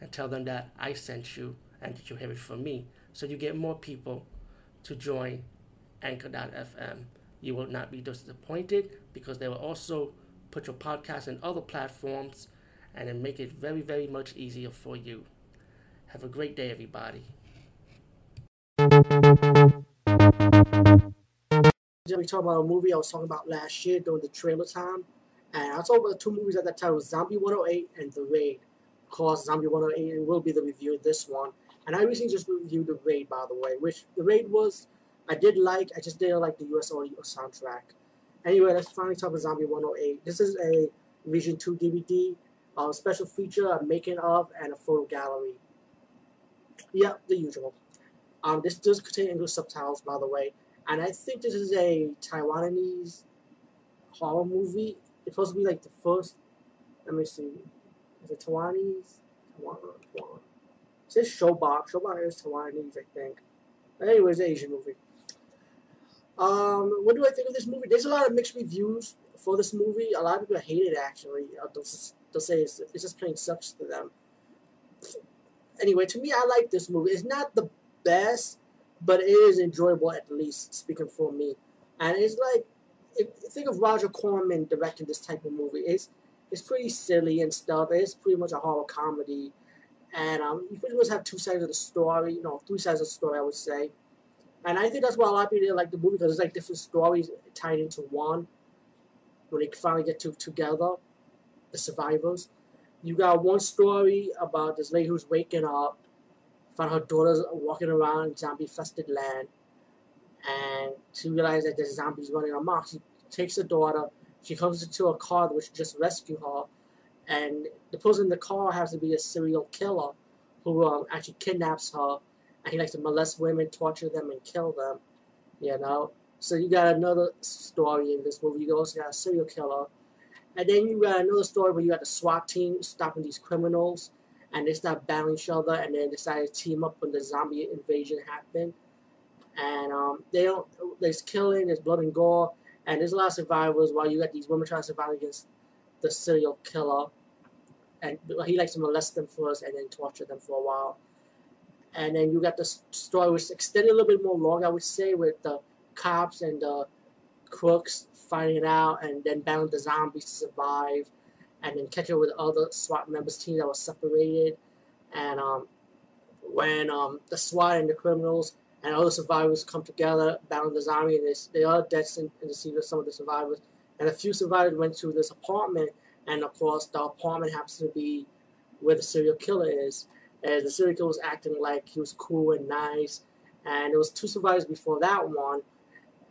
and tell them that I sent you and that you have it from me. So you get more people to join Anchor.fm. You will not be disappointed because they will also put your podcast in other platforms and then make it very, very much easier for you. Have a great day, everybody. We talk about a movie I was talking about last year during the trailer time. And I talked about two movies at that time was Zombie 108 and The Raid. Course, Zombie 108 will be the review of this one. And I recently just reviewed The Raid, by the way, which The Raid was, I did like, I just didn't like the US audio soundtrack. Anyway, let's finally talk about Zombie 108. This is a Region 2 DVD, um, special feature, a making of, and a photo gallery. Yeah, the usual. Um, this does contain English subtitles, by the way. And I think this is a Taiwanese horror movie it's supposed to be like the first. Let me see. Is it Taiwanese? Taiwan. Taiwan. It says Showbox. Showbox is Taiwanese, I think. But anyways, Asian movie. Um, what do I think of this movie? There's a lot of mixed reviews for this movie. A lot of people hate it actually. Uh, they'll, they'll say it's, it's just plain sucks to them. Anyway, to me, I like this movie. It's not the best, but it is enjoyable at least. Speaking for me, and it's like if, think of Roger Corman directing this type of movie. It's it's pretty silly and stuff. It's pretty much a horror comedy, and um, you pretty much have two sides of the story. You know, three sides of the story, I would say. And I think that's why a lot of people like the movie because it's like different stories tied into one. When they finally get to together, the survivors. You got one story about this lady who's waking up, found her daughter's walking around zombie-infested land and she realizes that there's zombies running amok. She takes her daughter. She comes into a car which just rescued her, and the person in the car has to be a serial killer who um, actually kidnaps her, and he likes to molest women, torture them, and kill them. You know. So you got another story in this movie. You also got a serial killer, and then you got another story where you got the SWAT team stopping these criminals, and they start battling each other, and then decide to team up when the zombie invasion happened and um, they don't. There's killing, there's blood and gore, and there's a lot of survivors. While you got these women trying to survive against the serial killer, and he likes to molest them first and then torture them for a while. And then you got the story which extended a little bit more long, I would say, with the cops and the crooks fighting it out and then battling the zombies to survive, and then catching up with other SWAT members team that was separated. And um, when um, the SWAT and the criminals and all the survivors come together, battle the zombie, and they, they are dead in, the scene of some of the survivors. And a few survivors went to this apartment, and of course, the apartment happens to be where the serial killer is. And the serial killer was acting like he was cool and nice. And there was two survivors before that one,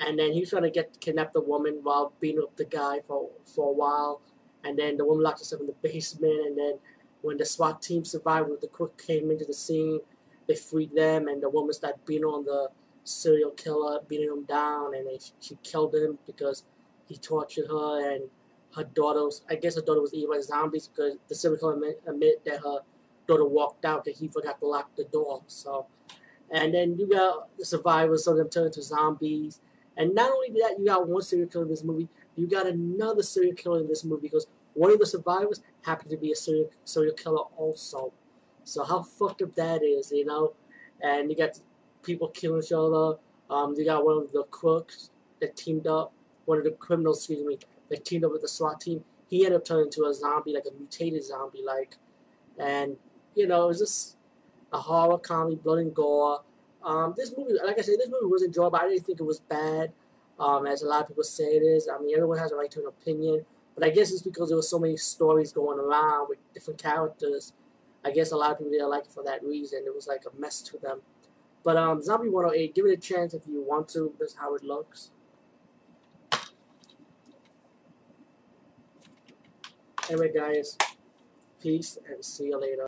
and then he was trying to get kidnap the woman while beating up the guy for for a while. And then the woman locked herself in the basement, and then when the SWAT team survived, the crook came into the scene they freed them, and the woman started beating on the serial killer, beating him down, and they, she killed him because he tortured her, and her daughter was, I guess her daughter was eaten by zombies because the serial killer admit, that her daughter walked out because he forgot to lock the door. So, and then you got the survivors, some of them turned into zombies. And not only that, you got one serial killer in this movie, you got another serial killer in this movie because one of the survivors happened to be a serial, serial killer also. So how fucked up that is, you know? And you got people killing each other. Um, you got one of the crooks that teamed up, one of the criminals, excuse me, that teamed up with the SWAT team. He ended up turning into a zombie, like a mutated zombie, like. And, you know, it was just a horror comedy, blood and gore. Um, this movie, like I said, this movie was enjoyable. I didn't think it was bad, um, as a lot of people say it is. I mean, everyone has a right to an opinion. But I guess it's because there were so many stories going around with different characters I guess a lot of people didn't like it for that reason. It was like a mess to them. But um, Zombie 108, give it a chance if you want to. This is how it looks. Anyway, guys, peace and see you later.